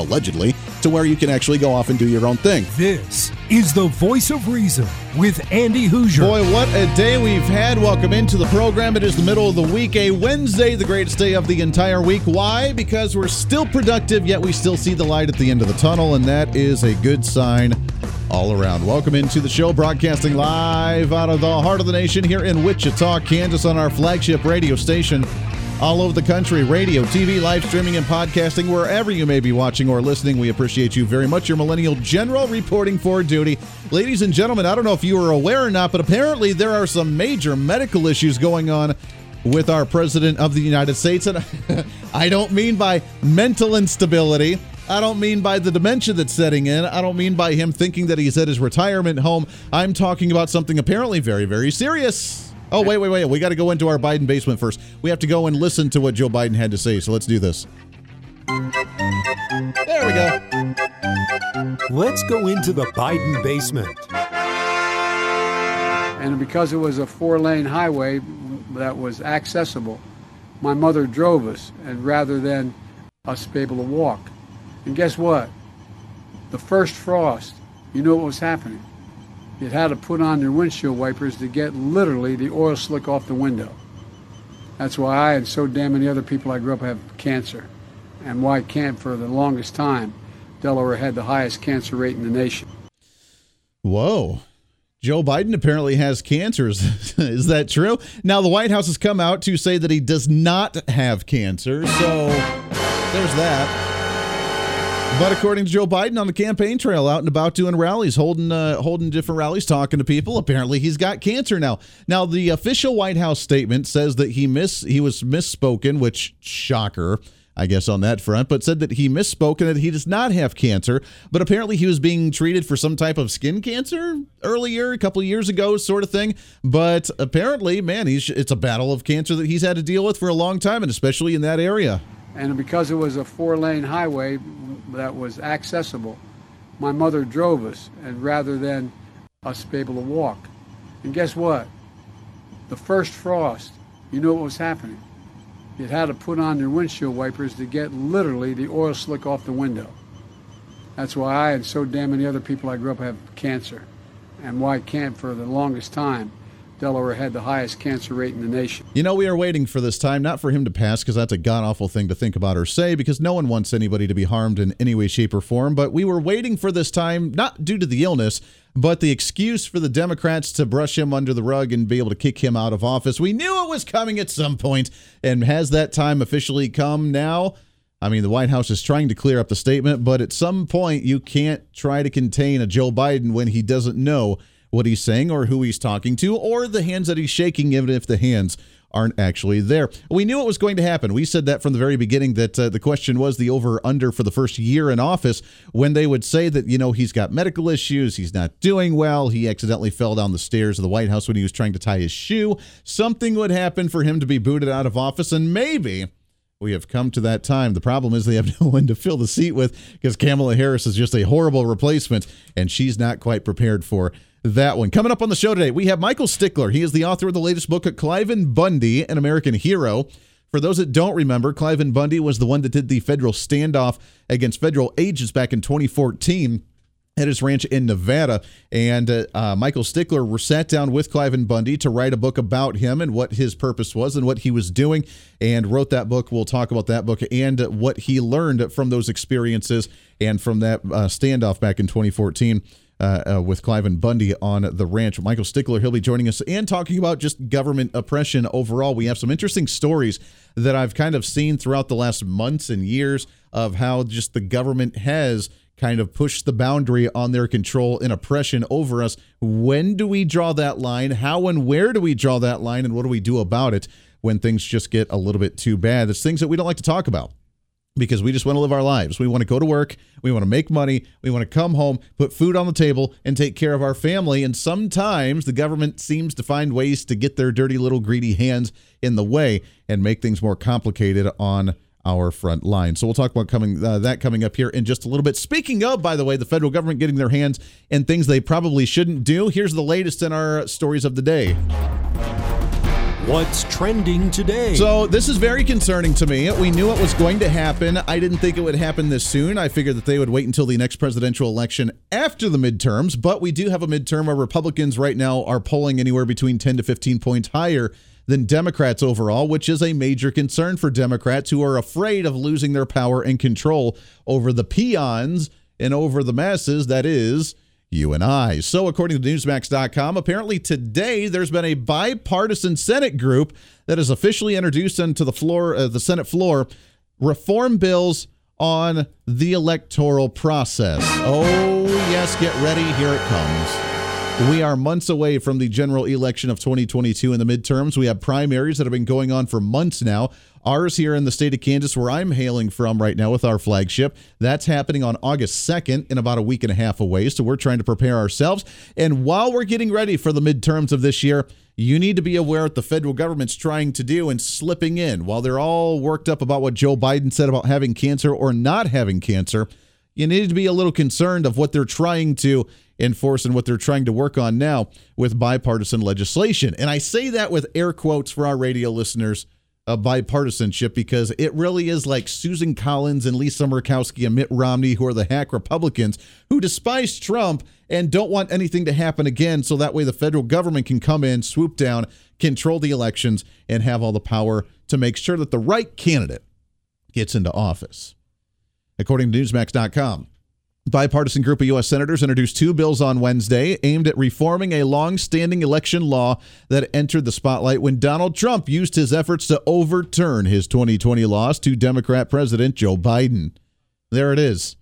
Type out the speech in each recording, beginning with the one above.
allegedly, to where you can actually go off and do your own thing. This is the voice of reason with Andy Hoosier. Boy, what a day we've had. Welcome into the program. It is the middle of the week, a Wednesday, the greatest day of the entire week. Why? Because we're still productive, yet we still see the light at the end of the tunnel, and that is a good sign all around. Welcome into the show, broadcasting live out of the heart of the nation here in Wichita, Kansas, on our flagship radio station all over the country radio, TV, live streaming, and podcasting, wherever you may be watching or listening. We appreciate you very much. Your Millennial General reporting for duty. Ladies and gentlemen, I don't know if you are aware or not, but apparently there are some major medical issues going on with our President of the United States. And I don't mean by mental instability. I don't mean by the dementia that's setting in. I don't mean by him thinking that he's at his retirement home. I'm talking about something apparently very, very serious. Oh, wait, wait, wait. We got to go into our Biden basement first. We have to go and listen to what Joe Biden had to say. So let's do this. There we go. Let's go into the Biden basement. And because it was a four lane highway that was accessible, my mother drove us, and rather than us be able to walk. And guess what? The first frost, you know what was happening? It had to put on their windshield wipers to get literally the oil slick off the window. That's why I and so damn many other people I grew up have cancer. And why can't for the longest time Delaware had the highest cancer rate in the nation. Whoa. Joe Biden apparently has cancers. Is that true? Now, the White House has come out to say that he does not have cancer. So there's that. But according to Joe Biden on the campaign trail, out and about doing rallies, holding uh, holding different rallies, talking to people, apparently he's got cancer now. Now the official White House statement says that he miss he was misspoken, which shocker. I guess on that front, but said that he misspoke and that he does not have cancer. But apparently, he was being treated for some type of skin cancer earlier, a couple years ago, sort of thing. But apparently, man, he's it's a battle of cancer that he's had to deal with for a long time, and especially in that area. And because it was a four lane highway that was accessible, my mother drove us, and rather than us be able to walk. And guess what? The first frost, you know what was happening? It had to put on their windshield wipers to get literally the oil slick off the window. That's why I and so damn many other people I grew up have cancer, and why I can't for the longest time Delaware had the highest cancer rate in the nation. You know, we are waiting for this time, not for him to pass, because that's a god awful thing to think about or say, because no one wants anybody to be harmed in any way, shape, or form. But we were waiting for this time, not due to the illness, but the excuse for the Democrats to brush him under the rug and be able to kick him out of office. We knew it was coming at some point, and has that time officially come now? I mean, the White House is trying to clear up the statement, but at some point, you can't try to contain a Joe Biden when he doesn't know what he's saying or who he's talking to or the hands that he's shaking, even if the hands aren't actually there. We knew it was going to happen. We said that from the very beginning that uh, the question was the over under for the first year in office when they would say that, you know, he's got medical issues, he's not doing well, he accidentally fell down the stairs of the White House when he was trying to tie his shoe. Something would happen for him to be booted out of office, and maybe. We have come to that time. The problem is they have no one to fill the seat with because Kamala Harris is just a horrible replacement and she's not quite prepared for that one. Coming up on the show today, we have Michael Stickler. He is the author of the latest book, Cliven Bundy, an American Hero. For those that don't remember, Cliven Bundy was the one that did the federal standoff against federal agents back in 2014 at his ranch in Nevada. And uh, uh, Michael Stickler sat down with Cliven Bundy to write a book about him and what his purpose was and what he was doing, and wrote that book. We'll talk about that book and what he learned from those experiences and from that uh, standoff back in 2014 uh, uh, with Cliven Bundy on the ranch. Michael Stickler, he'll be joining us and talking about just government oppression overall. We have some interesting stories that I've kind of seen throughout the last months and years of how just the government has kind of pushed the boundary on their control and oppression over us. When do we draw that line? How and where do we draw that line? And what do we do about it when things just get a little bit too bad? It's things that we don't like to talk about. Because we just want to live our lives. We want to go to work, we want to make money, we want to come home, put food on the table, and take care of our family. And sometimes the government seems to find ways to get their dirty little greedy hands in the way and make things more complicated on our front line. So we'll talk about coming uh, that coming up here in just a little bit. Speaking of, by the way, the federal government getting their hands in things they probably shouldn't do. Here's the latest in our stories of the day. What's trending today? So, this is very concerning to me. We knew it was going to happen. I didn't think it would happen this soon. I figured that they would wait until the next presidential election after the midterms, but we do have a midterm where Republicans right now are polling anywhere between 10 to 15 points higher than Democrats overall, which is a major concern for Democrats who are afraid of losing their power and control over the peons and over the masses. That is you and I. So, according to Newsmax.com, apparently today there's been a bipartisan Senate group that has officially introduced into the floor, uh, the Senate floor, reform bills on the electoral process. Oh, yes, get ready. Here it comes. We are months away from the general election of 2022 in the midterms. We have primaries that have been going on for months now. Ours here in the state of Kansas, where I'm hailing from right now with our flagship, that's happening on August 2nd in about a week and a half away. So we're trying to prepare ourselves. And while we're getting ready for the midterms of this year, you need to be aware what the federal government's trying to do and slipping in. While they're all worked up about what Joe Biden said about having cancer or not having cancer, you need to be a little concerned of what they're trying to enforce and what they're trying to work on now with bipartisan legislation. And I say that with air quotes for our radio listeners of bipartisanship because it really is like Susan Collins and Lisa Murkowski and Mitt Romney, who are the hack Republicans who despise Trump and don't want anything to happen again. So that way the federal government can come in, swoop down, control the elections, and have all the power to make sure that the right candidate gets into office. According to Newsmax.com, bipartisan group of U.S. senators introduced two bills on Wednesday aimed at reforming a long standing election law that entered the spotlight when Donald Trump used his efforts to overturn his 2020 loss to Democrat President Joe Biden. There it is.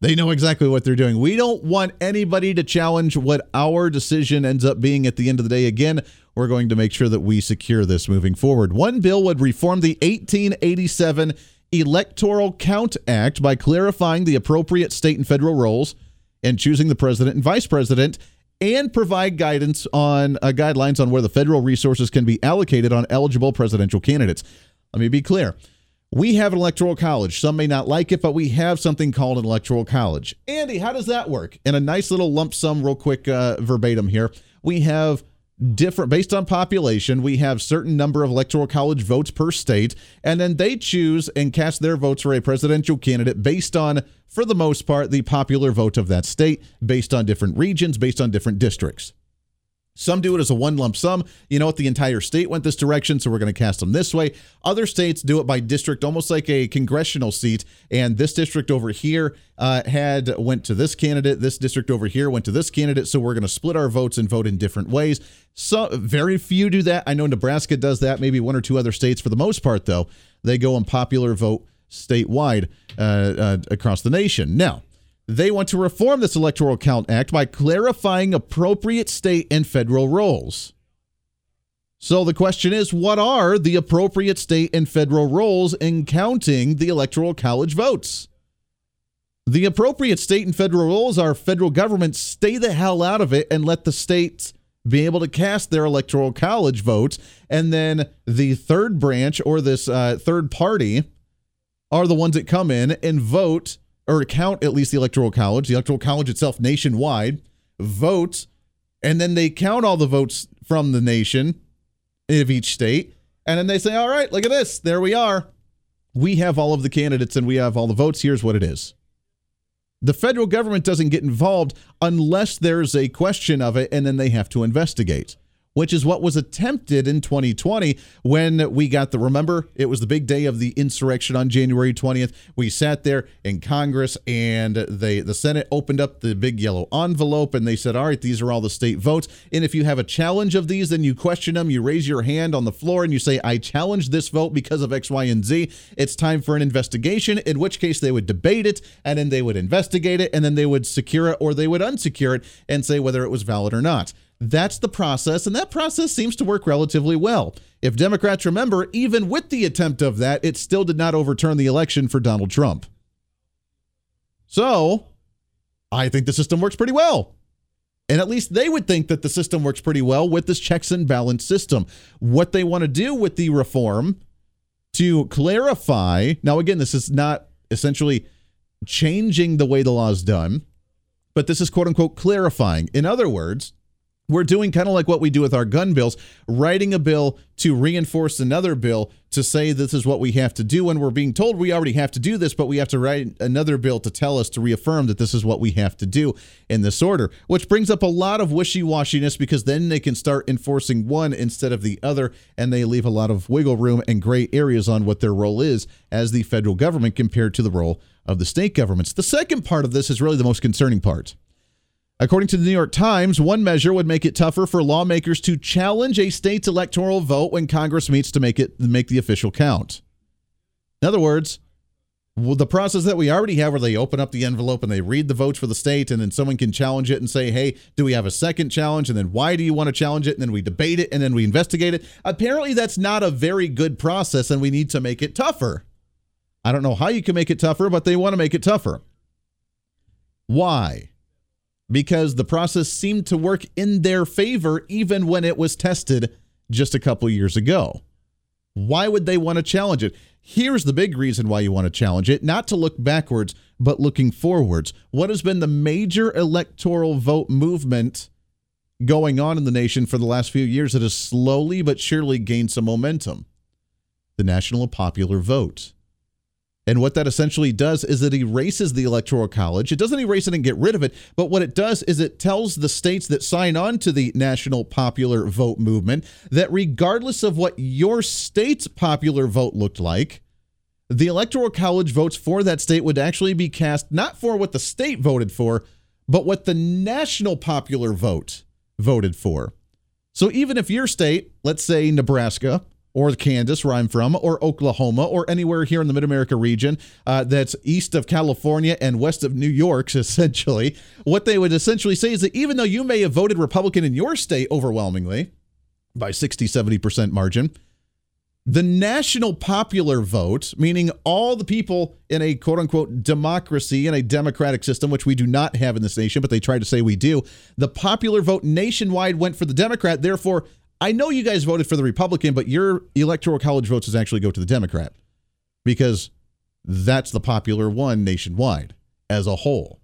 They know exactly what they're doing. We don't want anybody to challenge what our decision ends up being at the end of the day. Again, we're going to make sure that we secure this moving forward. One bill would reform the 1887 Electoral Count Act by clarifying the appropriate state and federal roles and choosing the president and vice president and provide guidance on uh, guidelines on where the federal resources can be allocated on eligible presidential candidates. Let me be clear. We have an electoral college. Some may not like it, but we have something called an electoral college. Andy, how does that work? In a nice little lump sum, real quick uh, verbatim here, we have different based on population we have certain number of electoral college votes per state and then they choose and cast their votes for a presidential candidate based on for the most part the popular vote of that state based on different regions based on different districts some do it as a one lump sum. You know what? The entire state went this direction, so we're going to cast them this way. Other states do it by district, almost like a congressional seat. And this district over here uh, had went to this candidate. This district over here went to this candidate. So we're going to split our votes and vote in different ways. So very few do that. I know Nebraska does that. Maybe one or two other states. For the most part, though, they go and popular vote statewide uh, uh, across the nation. Now they want to reform this Electoral Count Act by clarifying appropriate state and federal roles. So the question is what are the appropriate state and federal roles in counting the Electoral College votes? The appropriate state and federal roles are federal government stay the hell out of it and let the states be able to cast their electoral college votes. And then the third branch or this uh, third party are the ones that come in and vote or count at least the electoral college, the electoral college itself nationwide, votes, and then they count all the votes from the nation of each state. And then they say, all right, look at this. There we are. We have all of the candidates and we have all the votes. Here's what it is. The federal government doesn't get involved unless there's a question of it and then they have to investigate which is what was attempted in 2020 when we got the remember it was the big day of the insurrection on January 20th. We sat there in Congress and they the Senate opened up the big yellow envelope and they said, "All right, these are all the state votes, and if you have a challenge of these, then you question them, you raise your hand on the floor and you say, "I challenge this vote because of X, Y, and Z." It's time for an investigation, in which case they would debate it and then they would investigate it and then they would secure it or they would unsecure it and say whether it was valid or not. That's the process, and that process seems to work relatively well. If Democrats remember, even with the attempt of that, it still did not overturn the election for Donald Trump. So, I think the system works pretty well. And at least they would think that the system works pretty well with this checks and balance system. What they want to do with the reform to clarify now, again, this is not essentially changing the way the law is done, but this is quote unquote clarifying. In other words, we're doing kind of like what we do with our gun bills, writing a bill to reinforce another bill to say this is what we have to do. And we're being told we already have to do this, but we have to write another bill to tell us to reaffirm that this is what we have to do in this order, which brings up a lot of wishy washiness because then they can start enforcing one instead of the other. And they leave a lot of wiggle room and gray areas on what their role is as the federal government compared to the role of the state governments. The second part of this is really the most concerning part. According to the New York Times, one measure would make it tougher for lawmakers to challenge a state's electoral vote when Congress meets to make it make the official count. In other words, the process that we already have where they open up the envelope and they read the votes for the state and then someone can challenge it and say, "Hey, do we have a second challenge?" and then why do you want to challenge it? and then we debate it and then we investigate it. Apparently that's not a very good process and we need to make it tougher. I don't know how you can make it tougher, but they want to make it tougher. Why? Because the process seemed to work in their favor even when it was tested just a couple years ago. Why would they want to challenge it? Here's the big reason why you want to challenge it not to look backwards, but looking forwards. What has been the major electoral vote movement going on in the nation for the last few years that has slowly but surely gained some momentum? The national popular vote. And what that essentially does is it erases the Electoral College. It doesn't erase it and get rid of it, but what it does is it tells the states that sign on to the national popular vote movement that regardless of what your state's popular vote looked like, the Electoral College votes for that state would actually be cast not for what the state voted for, but what the national popular vote voted for. So even if your state, let's say Nebraska, or Kansas, where I'm from, or Oklahoma, or anywhere here in the Mid America region uh, that's east of California and west of New York, essentially, what they would essentially say is that even though you may have voted Republican in your state overwhelmingly by 60, 70% margin, the national popular vote, meaning all the people in a quote unquote democracy in a democratic system, which we do not have in this nation, but they try to say we do, the popular vote nationwide went for the Democrat. Therefore, I know you guys voted for the Republican, but your electoral college votes actually go to the Democrat because that's the popular one nationwide as a whole.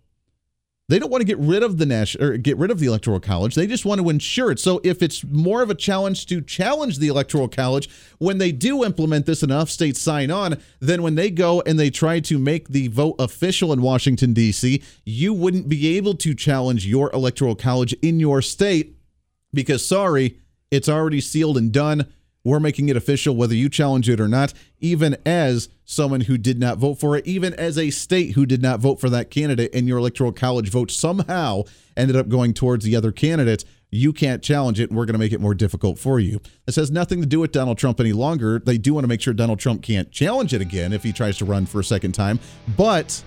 They don't want to get rid of the national or get rid of the electoral college. They just want to ensure it. So if it's more of a challenge to challenge the electoral college when they do implement this enough states sign on, then when they go and they try to make the vote official in Washington D.C., you wouldn't be able to challenge your electoral college in your state because sorry, it's already sealed and done. We're making it official whether you challenge it or not, even as someone who did not vote for it, even as a state who did not vote for that candidate, and your electoral college vote somehow ended up going towards the other candidate. You can't challenge it, and we're going to make it more difficult for you. This has nothing to do with Donald Trump any longer. They do want to make sure Donald Trump can't challenge it again if he tries to run for a second time. But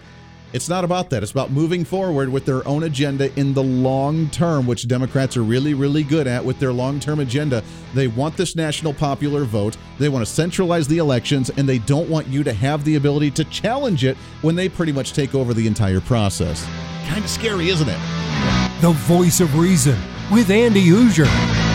it's not about that. It's about moving forward with their own agenda in the long term, which Democrats are really, really good at with their long term agenda. They want this national popular vote. They want to centralize the elections, and they don't want you to have the ability to challenge it when they pretty much take over the entire process. Kind of scary, isn't it? The voice of reason with Andy Hoosier.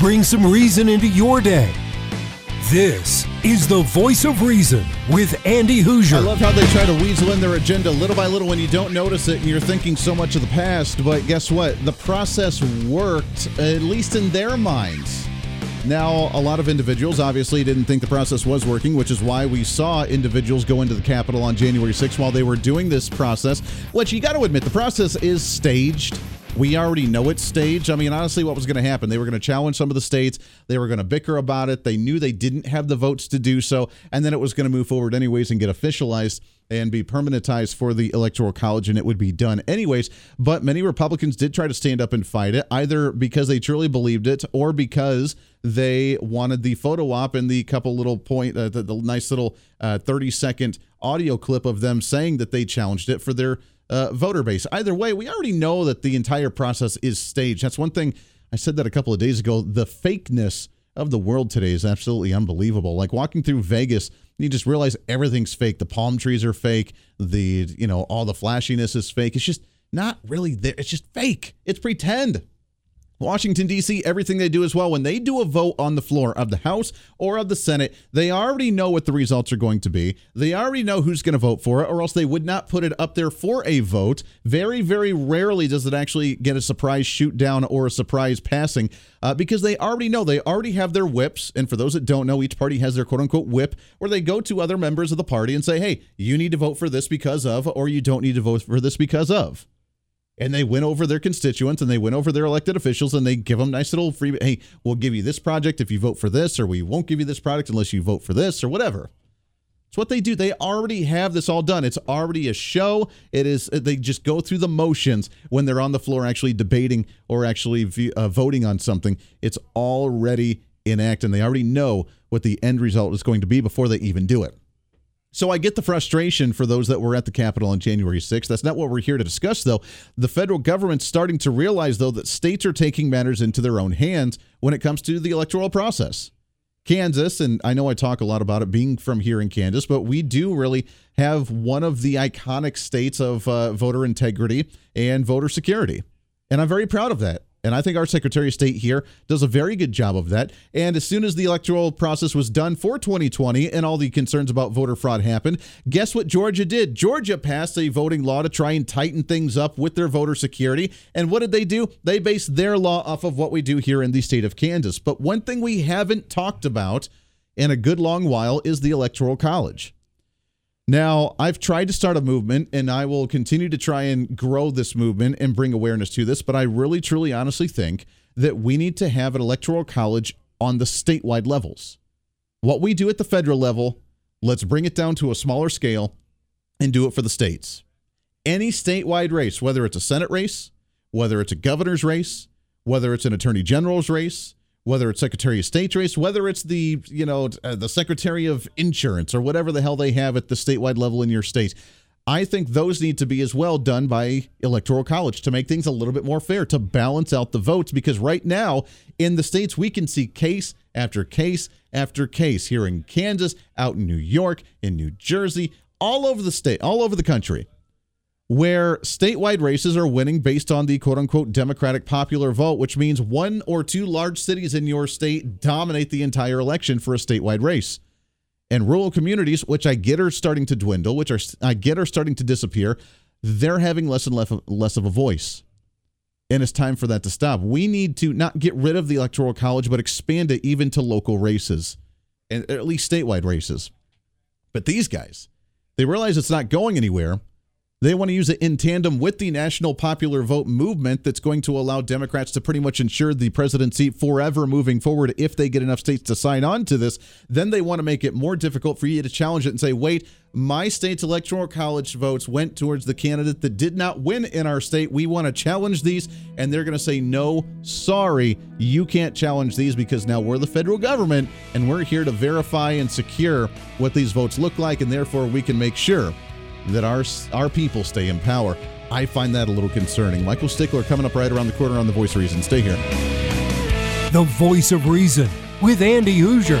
Bring some reason into your day. This is the voice of reason with Andy Hoosier. I love how they try to weasel in their agenda little by little when you don't notice it and you're thinking so much of the past. But guess what? The process worked, at least in their minds. Now, a lot of individuals obviously didn't think the process was working, which is why we saw individuals go into the Capitol on January 6th while they were doing this process, which you got to admit, the process is staged. We already know it's staged. I mean, honestly, what was going to happen? They were going to challenge some of the states. They were going to bicker about it. They knew they didn't have the votes to do so. And then it was going to move forward anyways and get officialized and be permanentized for the Electoral College, and it would be done anyways. But many Republicans did try to stand up and fight it, either because they truly believed it or because they wanted the photo op and the couple little point, uh, the, the, nice little uh, 30 second audio clip of them saying that they challenged it for their uh, voter base. Either way, we already know that the entire process is staged. That's one thing I said that a couple of days ago. The fakeness of the world today is absolutely unbelievable. Like walking through Vegas, you just realize everything's fake. The palm trees are fake. The you know all the flashiness is fake. It's just not really there. It's just fake. It's pretend. Washington, D.C., everything they do as well. When they do a vote on the floor of the House or of the Senate, they already know what the results are going to be. They already know who's going to vote for it, or else they would not put it up there for a vote. Very, very rarely does it actually get a surprise shoot down or a surprise passing uh, because they already know. They already have their whips. And for those that don't know, each party has their quote unquote whip where they go to other members of the party and say, hey, you need to vote for this because of, or you don't need to vote for this because of and they went over their constituents and they went over their elected officials and they give them nice little free hey we'll give you this project if you vote for this or we won't give you this product unless you vote for this or whatever. It's what they do. They already have this all done. It's already a show. It is they just go through the motions when they're on the floor actually debating or actually uh, voting on something. It's already enacted and they already know what the end result is going to be before they even do it so I get the frustration for those that were at the Capitol on January 6th. That's not what we're here to discuss, though. The federal government's starting to realize, though, that states are taking matters into their own hands when it comes to the electoral process. Kansas, and I know I talk a lot about it being from here in Kansas, but we do really have one of the iconic states of uh, voter integrity and voter security. And I'm very proud of that. And I think our Secretary of State here does a very good job of that. And as soon as the electoral process was done for 2020 and all the concerns about voter fraud happened, guess what Georgia did? Georgia passed a voting law to try and tighten things up with their voter security. And what did they do? They based their law off of what we do here in the state of Kansas. But one thing we haven't talked about in a good long while is the Electoral College. Now, I've tried to start a movement and I will continue to try and grow this movement and bring awareness to this, but I really, truly, honestly think that we need to have an electoral college on the statewide levels. What we do at the federal level, let's bring it down to a smaller scale and do it for the states. Any statewide race, whether it's a Senate race, whether it's a governor's race, whether it's an attorney general's race, whether it's Secretary of State race, whether it's the you know uh, the Secretary of Insurance or whatever the hell they have at the statewide level in your state. I think those need to be as well done by Electoral College to make things a little bit more fair, to balance out the votes. Because right now in the states, we can see case after case after case here in Kansas, out in New York, in New Jersey, all over the state, all over the country, where statewide races are winning based on the quote unquote Democratic popular vote, which means one or two large cities in your state dominate the entire election for a statewide race. And rural communities, which I get are starting to dwindle, which are I get are starting to disappear, they're having less and less of, less of a voice. And it's time for that to stop. We need to not get rid of the electoral college, but expand it even to local races, and at least statewide races. But these guys, they realize it's not going anywhere they want to use it in tandem with the national popular vote movement that's going to allow Democrats to pretty much ensure the presidency forever moving forward if they get enough states to sign on to this. Then they want to make it more difficult for you to challenge it and say, wait, my state's electoral college votes went towards the candidate that did not win in our state. We want to challenge these. And they're going to say, no, sorry, you can't challenge these because now we're the federal government and we're here to verify and secure what these votes look like. And therefore, we can make sure that our our people stay in power. I find that a little concerning. Michael Stickler coming up right around the corner on the Voice of Reason. Stay here. The Voice of Reason with Andy Hoosier.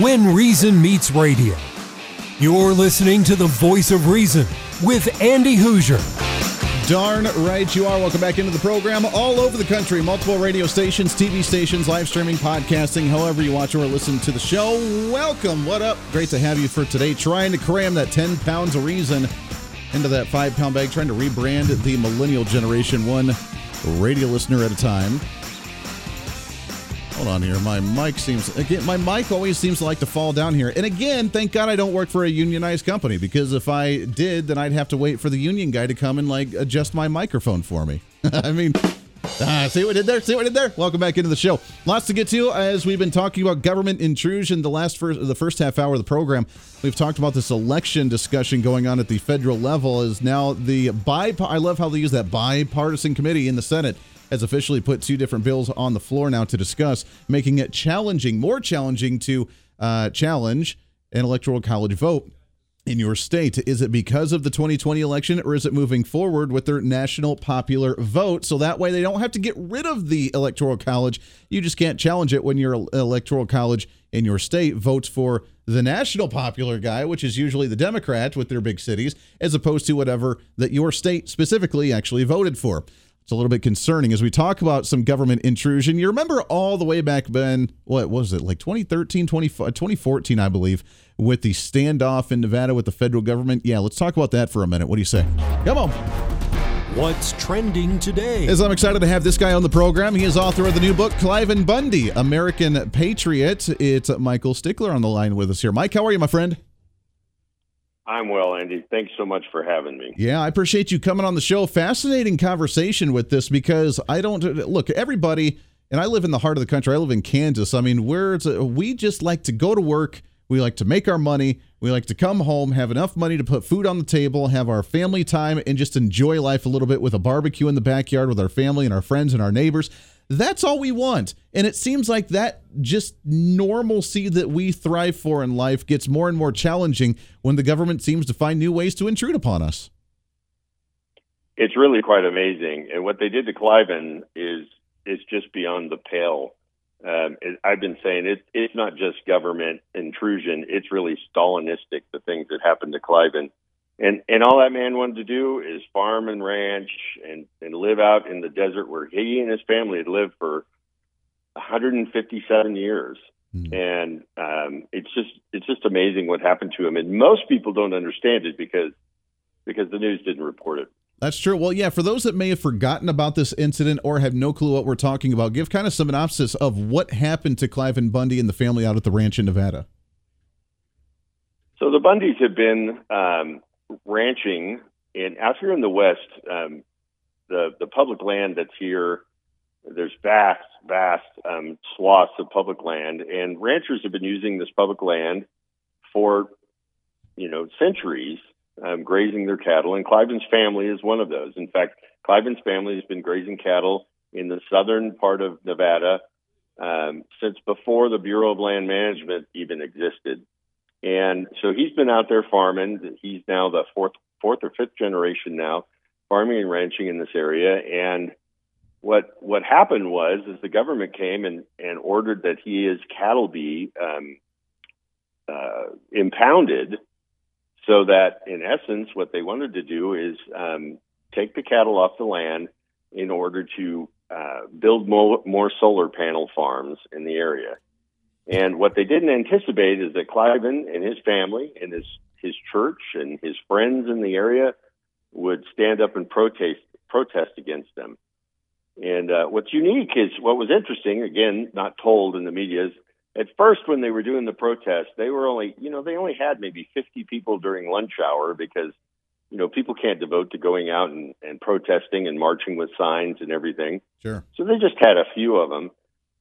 When Reason Meets Radio. You're listening to the Voice of Reason with Andy Hoosier. Darn right you are. Welcome back into the program. All over the country, multiple radio stations, TV stations, live streaming, podcasting, however you watch or listen to the show. Welcome. What up? Great to have you for today. Trying to cram that 10 pounds of reason into that five pound bag, trying to rebrand the millennial generation one radio listener at a time. Hold on here. My mic seems again. My mic always seems to like to fall down here. And again, thank God I don't work for a unionized company because if I did, then I'd have to wait for the union guy to come and like adjust my microphone for me. I mean, ah, see what I did there? See what I did there? Welcome back into the show. Lots to get to as we've been talking about government intrusion. The last first, the first half hour of the program, we've talked about this election discussion going on at the federal level. Is now the bi. I love how they use that bipartisan committee in the Senate has officially put two different bills on the floor now to discuss, making it challenging, more challenging to uh, challenge an electoral college vote in your state. Is it because of the 2020 election or is it moving forward with their national popular vote? So that way they don't have to get rid of the electoral college. You just can't challenge it when your electoral college in your state votes for the national popular guy, which is usually the Democrat with their big cities, as opposed to whatever that your state specifically actually voted for. It's a little bit concerning as we talk about some government intrusion. You remember all the way back then, what was it, like 2013, 2014, uh, I believe, with the standoff in Nevada with the federal government? Yeah, let's talk about that for a minute. What do you say? Come on. What's trending today? As I'm excited to have this guy on the program. He is author of the new book, Cliven Bundy, American Patriot. It's Michael Stickler on the line with us here. Mike, how are you, my friend? I'm well, Andy. Thanks so much for having me. Yeah, I appreciate you coming on the show. Fascinating conversation with this because I don't look everybody, and I live in the heart of the country. I live in Kansas. I mean, we're we just like to go to work. We like to make our money. We like to come home, have enough money to put food on the table, have our family time, and just enjoy life a little bit with a barbecue in the backyard with our family and our friends and our neighbors. That's all we want. And it seems like that just normalcy that we thrive for in life gets more and more challenging when the government seems to find new ways to intrude upon us. It's really quite amazing. And what they did to Cliven is is just beyond the pale. Um, it, I've been saying it, it's not just government intrusion; it's really Stalinistic. The things that happened to Cliven, and and all that man wanted to do is farm and ranch and and live out in the desert where he and his family had lived for 157 years. Mm. And um, it's just it's just amazing what happened to him, and most people don't understand it because because the news didn't report it. That's true. Well, yeah, for those that may have forgotten about this incident or have no clue what we're talking about, give kind of some synopsis of what happened to Cliven Bundy and the family out at the ranch in Nevada. So the Bundys have been um, ranching and out here in the West. Um, the the public land that's here, there's vast, vast um, swaths of public land, and ranchers have been using this public land for you know centuries um, grazing their cattle, and Cliven's family is one of those. In fact, Cliven's family has been grazing cattle in the southern part of Nevada um, since before the Bureau of Land Management even existed. And so he's been out there farming. He's now the fourth, fourth or fifth generation now farming and ranching in this area. And what what happened was, is the government came and and ordered that he his cattle be um, uh, impounded so that, in essence, what they wanted to do is um, take the cattle off the land in order to uh, build more, more solar panel farms in the area. And what they didn't anticipate is that Cliven and his family and his his church and his friends in the area would stand up and protest protest against them. And uh, what's unique is what was interesting, again, not told in the media, is at first when they were doing the protest, they were only, you know, they only had maybe 50 people during lunch hour because, you know, people can't devote to going out and, and protesting and marching with signs and everything. Sure. So they just had a few of them.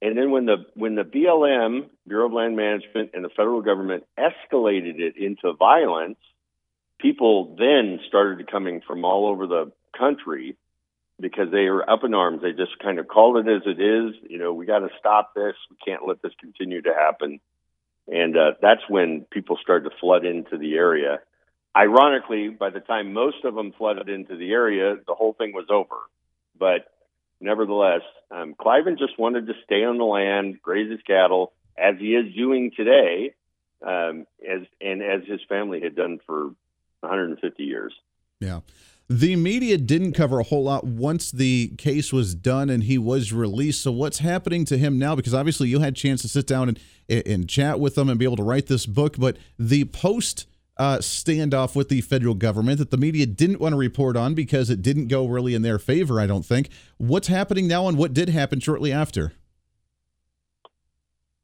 And then when the when the BLM, Bureau of Land Management, and the federal government escalated it into violence, people then started coming from all over the country because they were up in arms. They just kind of called it as it is. You know, we got to stop this. We can't let this continue to happen. And uh, that's when people started to flood into the area. Ironically, by the time most of them flooded into the area, the whole thing was over. But nevertheless, um, Cliven just wanted to stay on the land, graze his cattle, as he is doing today, um, as and as his family had done for 150 years. Yeah. The media didn't cover a whole lot once the case was done and he was released. So what's happening to him now? Because obviously you had a chance to sit down and and chat with them and be able to write this book, but the post uh, standoff with the federal government that the media didn't want to report on because it didn't go really in their favor. I don't think. What's happening now, and what did happen shortly after?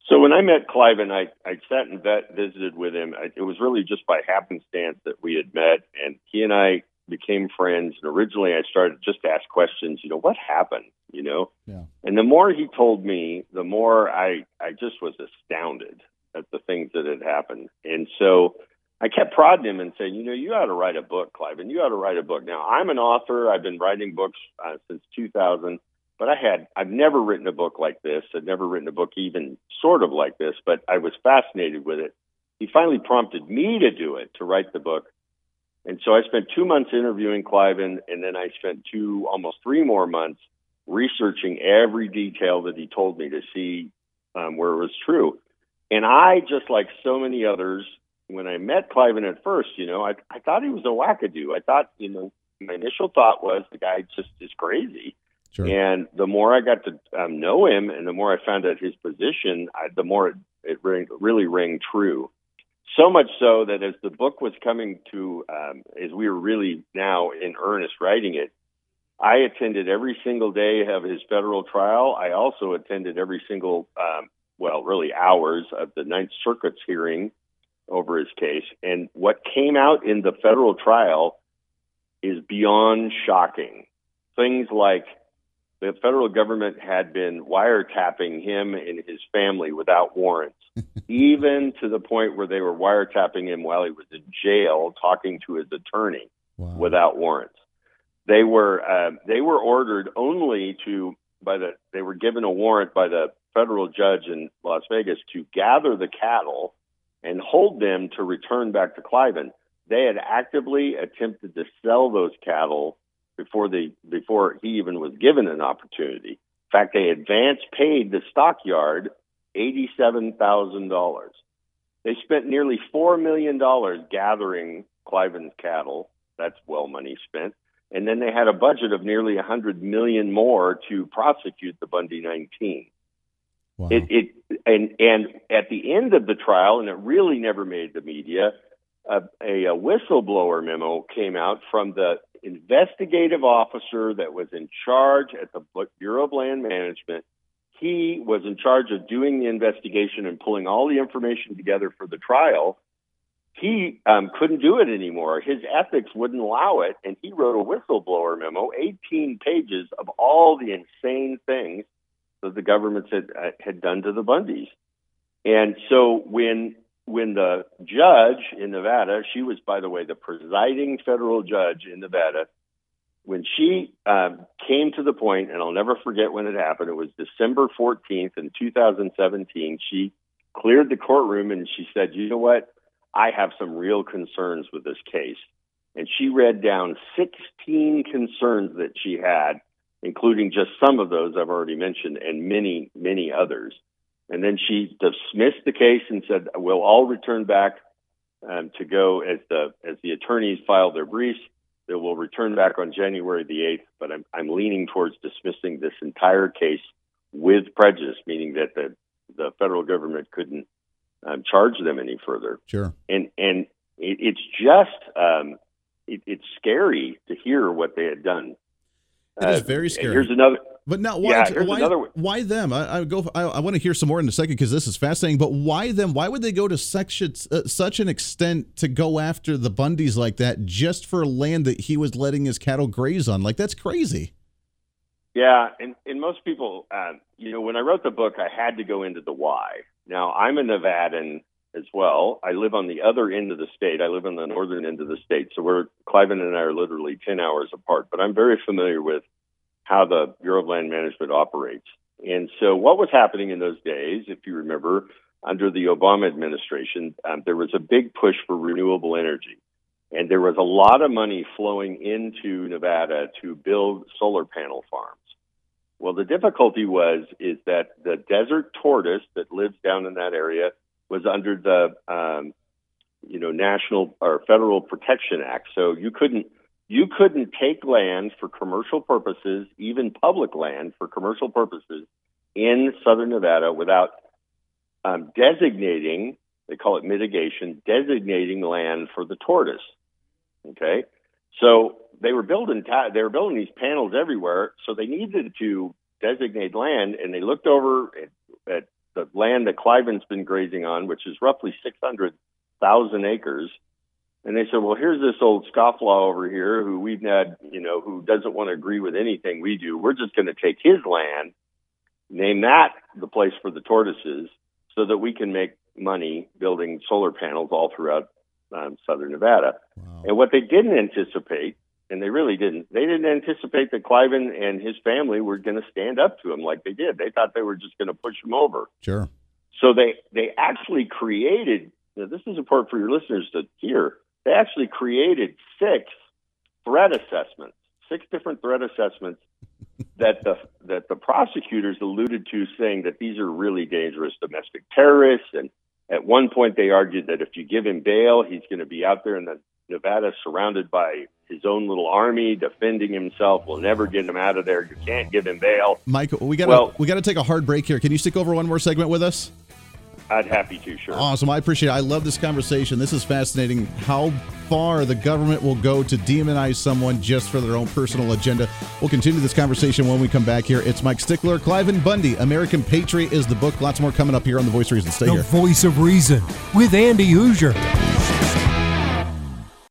So when I met Cliven, I, I sat and vet, visited with him. I, it was really just by happenstance that we had met, and he and I became friends. And originally, I started just to ask questions. You know, what happened? You know, yeah. and the more he told me, the more I I just was astounded at the things that had happened. And so I kept prodding him and saying, you know, you ought to write a book, Clive, and you ought to write a book. Now I'm an author. I've been writing books uh, since 2000. But I had, I've never written a book like this. I'd never written a book even sort of like this, but I was fascinated with it. He finally prompted me to do it, to write the book. And so I spent two months interviewing Cliven, and then I spent two, almost three more months researching every detail that he told me to see um, where it was true. And I, just like so many others, when I met Cliven at first, you know, I, I thought he was a wackadoo. I thought, you know, my initial thought was the guy just is crazy. Sure. And the more I got to um, know him, and the more I found out his position, I, the more it, it rang, really rang true. So much so that as the book was coming to, um, as we were really now in earnest writing it, I attended every single day of his federal trial. I also attended every single, um, well, really hours of the Ninth Circuit's hearing over his case. And what came out in the federal trial is beyond shocking. Things like the federal government had been wiretapping him and his family without warrants, even to the point where they were wiretapping him while he was in jail, talking to his attorney wow. without warrants. They were uh, they were ordered only to by the they were given a warrant by the federal judge in Las Vegas to gather the cattle and hold them to return back to Cliven. They had actively attempted to sell those cattle before they before he even was given an opportunity. In fact, they advance paid the stockyard eighty-seven thousand dollars. They spent nearly four million dollars gathering Cliven's cattle. That's well money spent. And then they had a budget of nearly a 100 million more to prosecute the Bundy 19. Wow. It, it and and at the end of the trial, and it really never made the media. A, a, a whistleblower memo came out from the investigative officer that was in charge at the Bureau of Land Management. He was in charge of doing the investigation and pulling all the information together for the trial he um, couldn't do it anymore. His ethics wouldn't allow it, and he wrote a whistleblower memo, 18 pages of all the insane things that the government had uh, had done to the Bundys. And so when when the judge in Nevada, she was by the way the presiding federal judge in Nevada, when she um, came to the point, and I'll never forget when it happened. It was December 14th in 2017. She cleared the courtroom and she said, "You know what? I have some real concerns with this case. And she read down 16 concerns that she had, including just some of those I've already mentioned and many, many others. And then she dismissed the case and said, we'll all return back um, to go as the, as the attorneys file their briefs. They will return back on January the 8th, but I'm, I'm leaning towards dismissing this entire case with prejudice, meaning that the, the federal government couldn't um, charge them any further. Sure. And and it, it's just um, it, it's scary to hear what they had done. It is uh, very scary. Here's another. But now, why? Yeah, why, why them? I, I go. I, I, want to hear some more in a second because this is fascinating. But why them? Why would they go to such uh, such an extent to go after the Bundys like that just for land that he was letting his cattle graze on? Like that's crazy. Yeah, and and most people, uh, you know, when I wrote the book, I had to go into the why. Now, I'm a Nevadan as well. I live on the other end of the state. I live on the northern end of the state. So we're, Cliven and I are literally 10 hours apart, but I'm very familiar with how the Bureau of Land Management operates. And so what was happening in those days, if you remember, under the Obama administration, um, there was a big push for renewable energy. And there was a lot of money flowing into Nevada to build solar panel farms. Well, the difficulty was is that the desert tortoise that lives down in that area was under the um, you know national or federal protection act, so you couldn't you couldn't take land for commercial purposes, even public land for commercial purposes in southern Nevada without um, designating, they call it mitigation, designating land for the tortoise. Okay. So they were building they were building these panels everywhere, so they needed to designate land, and they looked over at, at the land that Cliven's been grazing on, which is roughly 600,000 acres. And they said, well, here's this old scofflaw over here who we've had, you know, who doesn't want to agree with anything we do. We're just going to take his land, name that the place for the tortoises so that we can make money building solar panels all throughout um, southern Nevada. Wow. And what they didn't anticipate, and they really didn't, they didn't anticipate that Cliven and his family were going to stand up to him like they did. They thought they were just going to push him over. Sure. So they they actually created. this is important for your listeners to hear. They actually created six threat assessments, six different threat assessments that the that the prosecutors alluded to, saying that these are really dangerous domestic terrorists and at one point, they argued that if you give him bail, he's going to be out there in the Nevada surrounded by his own little army defending himself. We'll never get him out of there. You can't give him bail. Michael, we got well, we got to take a hard break here. Can you stick over one more segment with us? I'd happy to, sure. Awesome. I appreciate it. I love this conversation. This is fascinating how far the government will go to demonize someone just for their own personal agenda. We'll continue this conversation when we come back here. It's Mike Stickler, Cliven Bundy, American Patriot is the book. Lots more coming up here on The Voice of Reason. Stay the here. The Voice of Reason with Andy Hoosier.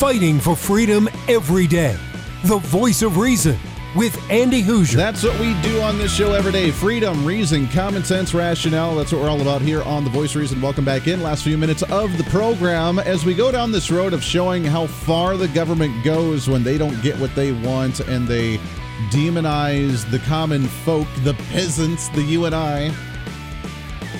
Fighting for freedom every day. The voice of reason with Andy Hoosier. That's what we do on this show every day. Freedom, reason, common sense, rationale. That's what we're all about here on The Voice of Reason. Welcome back in. Last few minutes of the program as we go down this road of showing how far the government goes when they don't get what they want and they demonize the common folk, the peasants, the you and I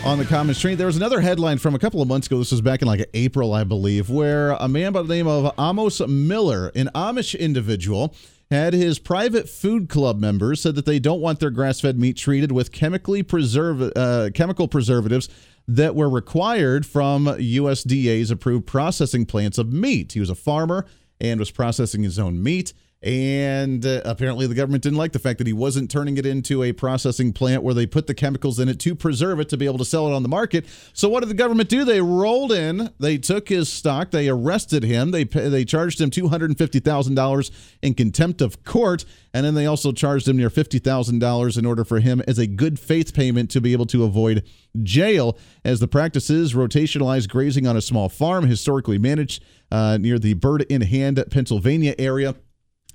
on the common street. There was another headline from a couple of months ago. This was back in like April, I believe, where a man by the name of Amos Miller, an Amish individual, had his private food club members said that they don't want their grass-fed meat treated with chemically preserve uh, chemical preservatives that were required from USDA's approved processing plants of meat. He was a farmer and was processing his own meat. And uh, apparently, the government didn't like the fact that he wasn't turning it into a processing plant where they put the chemicals in it to preserve it to be able to sell it on the market. So, what did the government do? They rolled in, they took his stock, they arrested him, they they charged him two hundred and fifty thousand dollars in contempt of court, and then they also charged him near fifty thousand dollars in order for him as a good faith payment to be able to avoid jail. As the practice is rotationalized grazing on a small farm historically managed uh, near the Bird in Hand, Pennsylvania area.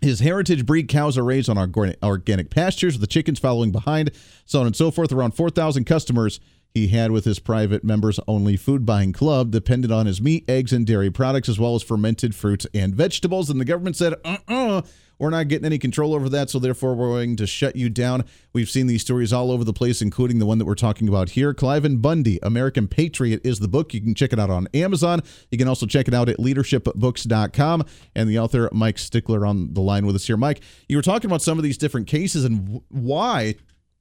His heritage breed cows are raised on organic pastures, with the chickens following behind, so on and so forth. Around 4,000 customers he had with his private members only food buying club depended on his meat, eggs, and dairy products, as well as fermented fruits and vegetables. And the government said, uh uh-uh, uh we're not getting any control over that, so therefore we're going to shut you down. We've seen these stories all over the place, including the one that we're talking about here. Cliven Bundy, American Patriot, is the book. You can check it out on Amazon. You can also check it out at leadershipbooks.com. And the author, Mike Stickler, on the line with us here. Mike, you were talking about some of these different cases and why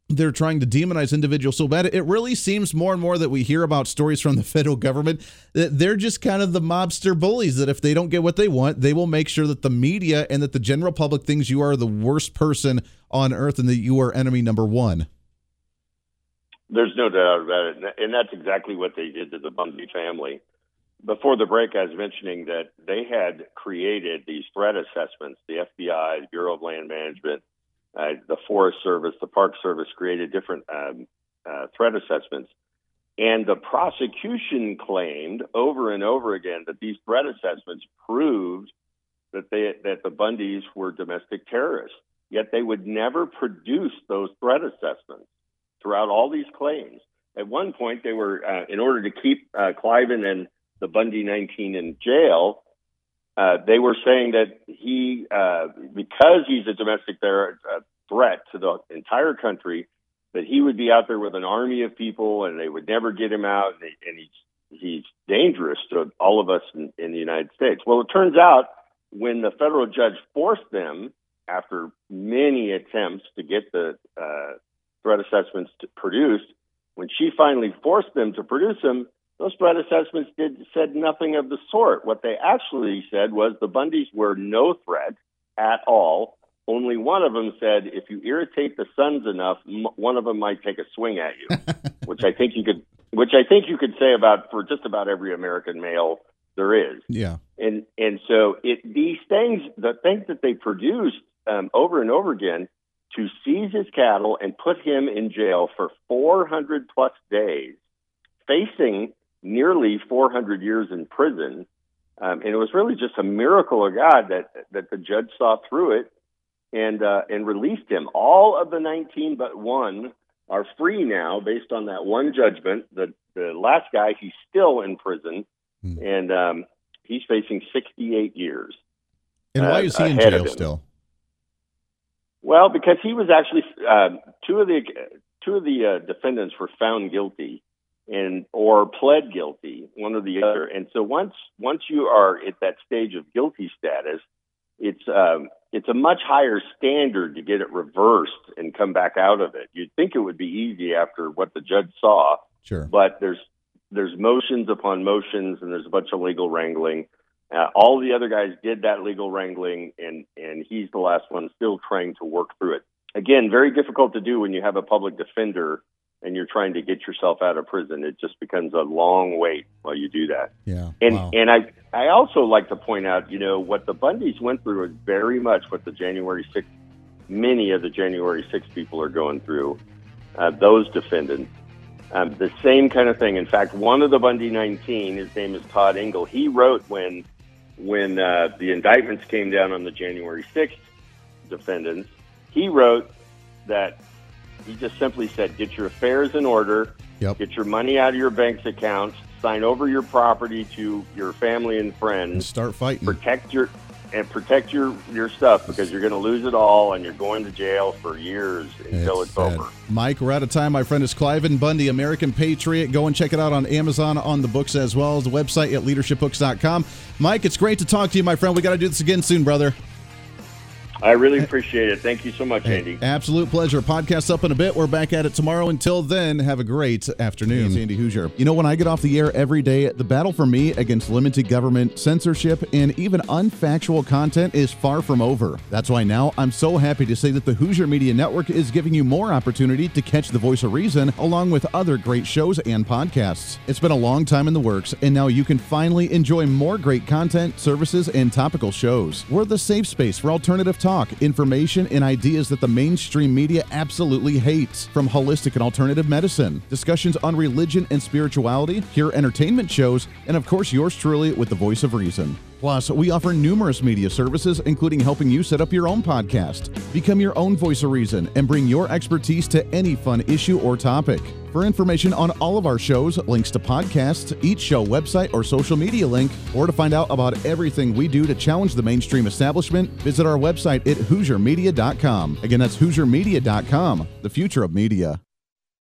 they're trying to demonize individuals so bad. It really seems more and more that we hear about stories from the federal government that they're just kind of the mobster bullies that if they don't get what they want, they will make sure that the media and that the general public thinks you are the worst person on earth and that you are enemy number one. There's no doubt about it. And that's exactly what they did to the Bundy family. Before the break, I was mentioning that they had created these threat assessments, the FBI, the Bureau of Land Management, uh, the Forest Service, the Park Service created different um, uh, threat assessments. And the prosecution claimed over and over again that these threat assessments proved that they that the Bundys were domestic terrorists. Yet they would never produce those threat assessments throughout all these claims. At one point, they were uh, in order to keep uh, Cliven and the Bundy 19 in jail. Uh, they were saying that he, uh, because he's a domestic ter- uh, threat to the entire country, that he would be out there with an army of people and they would never get him out, and, they, and he's he's dangerous to all of us in, in the United States. Well, it turns out when the federal judge forced them, after many attempts to get the uh, threat assessments produced, when she finally forced them to produce them, those threat assessments did said nothing of the sort. What they actually said was the Bundys were no threat at all. only one of them said if you irritate the sons enough, m- one of them might take a swing at you, which I think you could, which I think you could say about for just about every American male there is. Yeah. And and so it these things, the things that they produced um, over and over again to seize his cattle and put him in jail for 400 plus days, facing nearly 400 years in prison. Um, and it was really just a miracle of God that that the judge saw through it and uh, and released him. All of the 19 but one are free now based on that one judgment. The the last guy, he's still in prison, hmm. and um, he's facing 68 years. And why uh, is he in jail still? Well, because he was actually uh, two of the two of the uh, defendants were found guilty and or pled guilty, one or the other. And so once once you are at that stage of guilty status, it's um, it's a much higher standard to get it reversed and come back out of it. You'd think it would be easy after what the judge saw, sure, but there's there's motions upon motions, and there's a bunch of legal wrangling. Uh, all the other guys did that legal wrangling, and and he's the last one still trying to work through it. Again, very difficult to do when you have a public defender and you're trying to get yourself out of prison. It just becomes a long wait while you do that. Yeah. And wow. and I I also like to point out, you know, what the Bundys went through is very much what the January 6th, many of the January 6 people are going through. Uh, those defendants. Um, the same kind of thing. In fact, one of the Bundy 19, his name is Todd Engel. He wrote when when uh, the indictments came down on the January 6th defendants. He wrote that he just simply said, get your affairs in order, yep. get your money out of your bank's accounts, sign over your property to your family and friends, and start fighting, protect your and protect your your stuff because you're going to lose it all and you're going to jail for years until it's, it's over. Mike, we're out of time. My friend is Cliven Bundy, American Patriot. Go and check it out on Amazon on the books as well as the website at leadershipbooks.com. Mike, it's great to talk to you, my friend. We got to do this again soon, brother. I really appreciate it. Thank you so much, hey, Andy. Absolute pleasure. Podcast up in a bit. We're back at it tomorrow. Until then, have a great afternoon. It's Andy Hoosier. You know, when I get off the air every day, the battle for me against limited government, censorship, and even unfactual content is far from over. That's why now I'm so happy to say that the Hoosier Media Network is giving you more opportunity to catch the voice of reason along with other great shows and podcasts. It's been a long time in the works, and now you can finally enjoy more great content, services, and topical shows. We're the safe space for alternative talk information, and ideas that the mainstream media absolutely hates. From holistic and alternative medicine, discussions on religion and spirituality, pure entertainment shows, and of course, yours truly with the voice of reason. Plus, we offer numerous media services, including helping you set up your own podcast. Become your own voice of reason and bring your expertise to any fun issue or topic. For information on all of our shows, links to podcasts, each show website or social media link, or to find out about everything we do to challenge the mainstream establishment, visit our website at HoosierMedia.com. Again, that's HoosierMedia.com, the future of media.